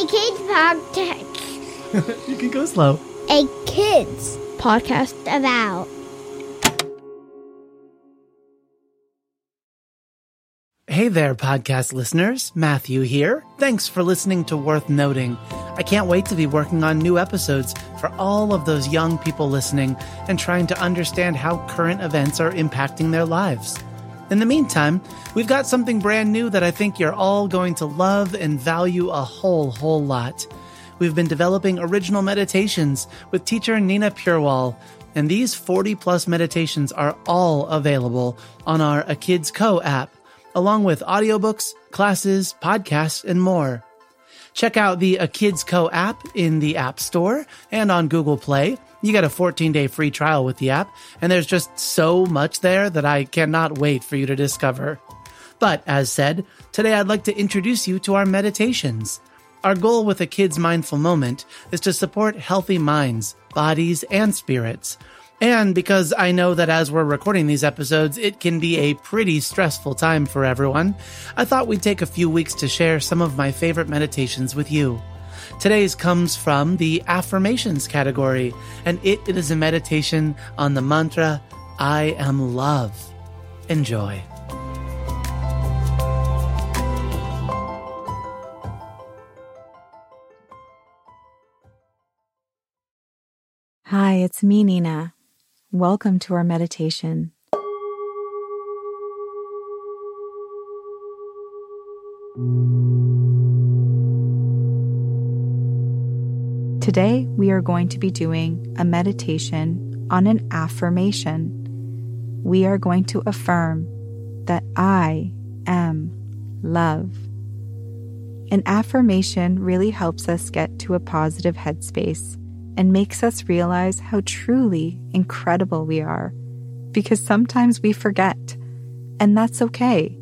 A kids podcast. you can go slow. A kids podcast about. Hey there, podcast listeners. Matthew here. Thanks for listening to Worth Noting. I can't wait to be working on new episodes for all of those young people listening and trying to understand how current events are impacting their lives. In the meantime, we've got something brand new that I think you're all going to love and value a whole, whole lot. We've been developing original meditations with teacher Nina Purewal, and these 40 plus meditations are all available on our A Kids Co app along with audiobooks, classes, podcasts, and more. Check out the A Kids Co app in the App Store and on Google Play. You get a 14 day free trial with the app, and there's just so much there that I cannot wait for you to discover. But as said, today I'd like to introduce you to our meditations. Our goal with a kid's mindful moment is to support healthy minds, bodies, and spirits and because I know that as we're recording these episodes, it can be a pretty stressful time for everyone, I thought we'd take a few weeks to share some of my favorite meditations with you. Today's comes from the affirmations category, and it is a meditation on the mantra, I am love. Enjoy. Hi, it's me, Nina. Welcome to our meditation. Today, we are going to be doing a meditation on an affirmation. We are going to affirm that I am love. An affirmation really helps us get to a positive headspace and makes us realize how truly incredible we are. Because sometimes we forget, and that's okay.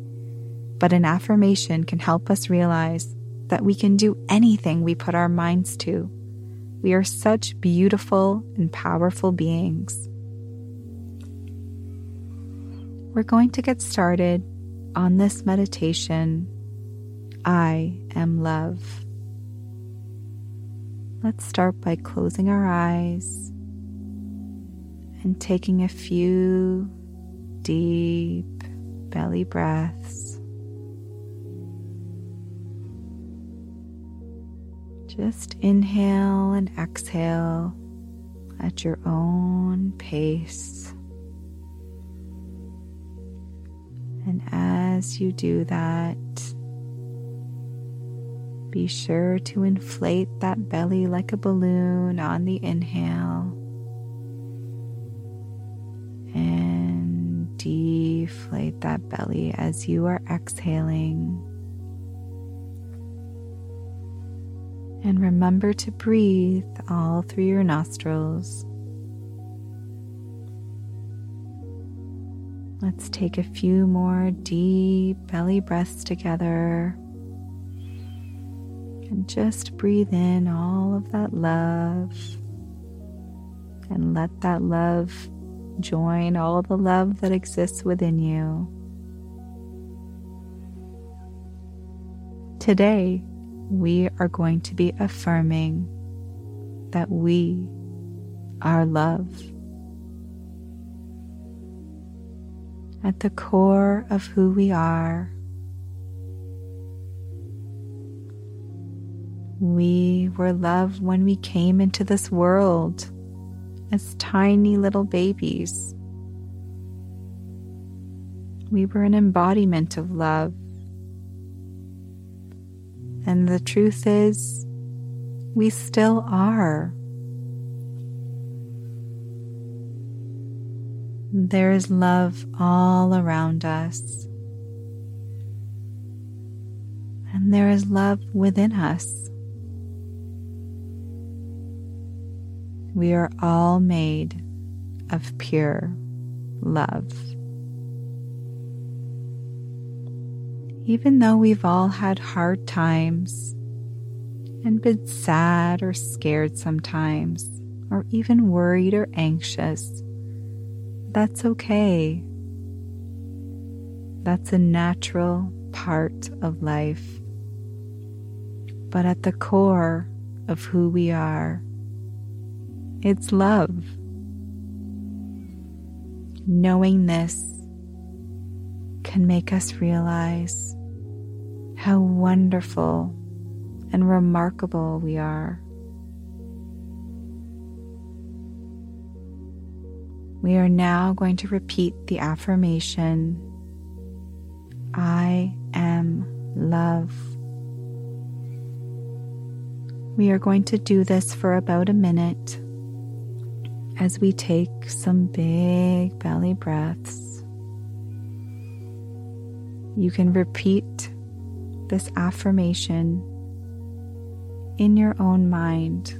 But an affirmation can help us realize that we can do anything we put our minds to. We are such beautiful and powerful beings. We're going to get started on this meditation. I am love. Let's start by closing our eyes and taking a few deep belly breaths. Just inhale and exhale at your own pace. And as you do that, be sure to inflate that belly like a balloon on the inhale and deflate that belly as you are exhaling. And remember to breathe all through your nostrils. Let's take a few more deep belly breaths together. And just breathe in all of that love and let that love join all the love that exists within you. Today, we are going to be affirming that we are love. At the core of who we are, We were love when we came into this world as tiny little babies. We were an embodiment of love. And the truth is, we still are. There is love all around us. And there is love within us. We are all made of pure love. Even though we've all had hard times and been sad or scared sometimes, or even worried or anxious, that's okay. That's a natural part of life. but at the core of who we are, it's love. Knowing this can make us realize how wonderful and remarkable we are. We are now going to repeat the affirmation I am love. We are going to do this for about a minute as we take some big belly breaths. You can repeat this affirmation in your own mind,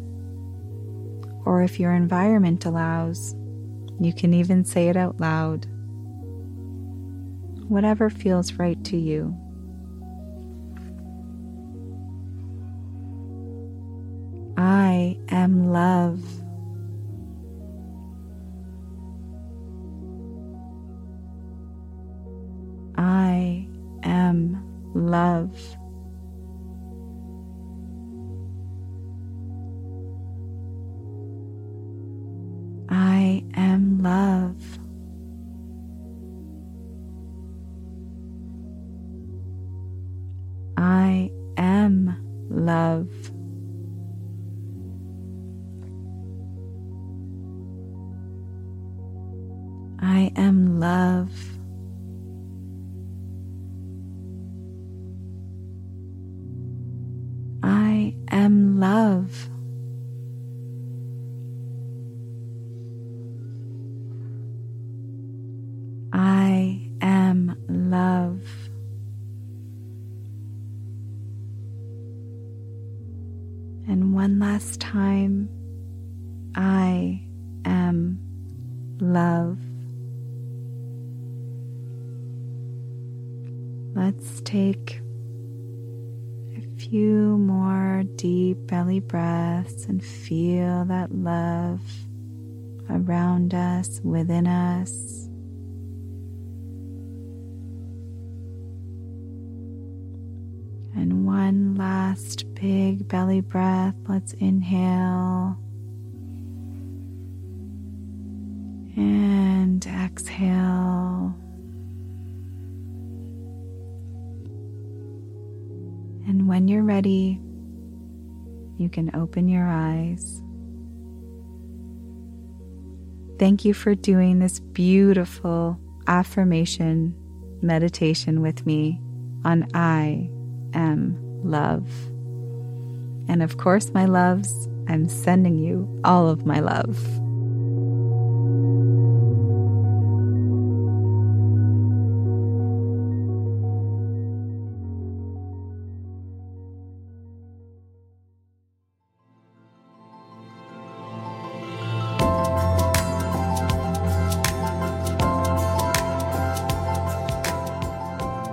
or if your environment allows, you can even say it out loud. Whatever feels right to you. I am love. I love. I am love. I am love. I am love. I am love. I am love. And one last time, I am love. Let's take few more deep belly breaths and feel that love around us, within us. And one last big belly breath. Let's inhale And when you're ready, you can open your eyes. Thank you for doing this beautiful affirmation meditation with me on I am love. And of course, my loves, I'm sending you all of my love.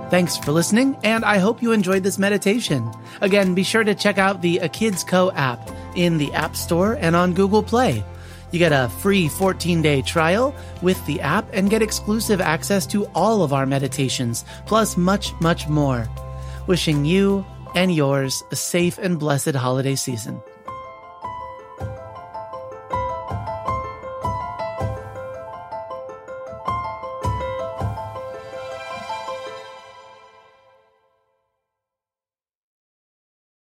Thanks for listening, and I hope you enjoyed this meditation. Again, be sure to check out the A Kids Co app in the App Store and on Google Play. You get a free 14 day trial with the app and get exclusive access to all of our meditations, plus much, much more. Wishing you and yours a safe and blessed holiday season.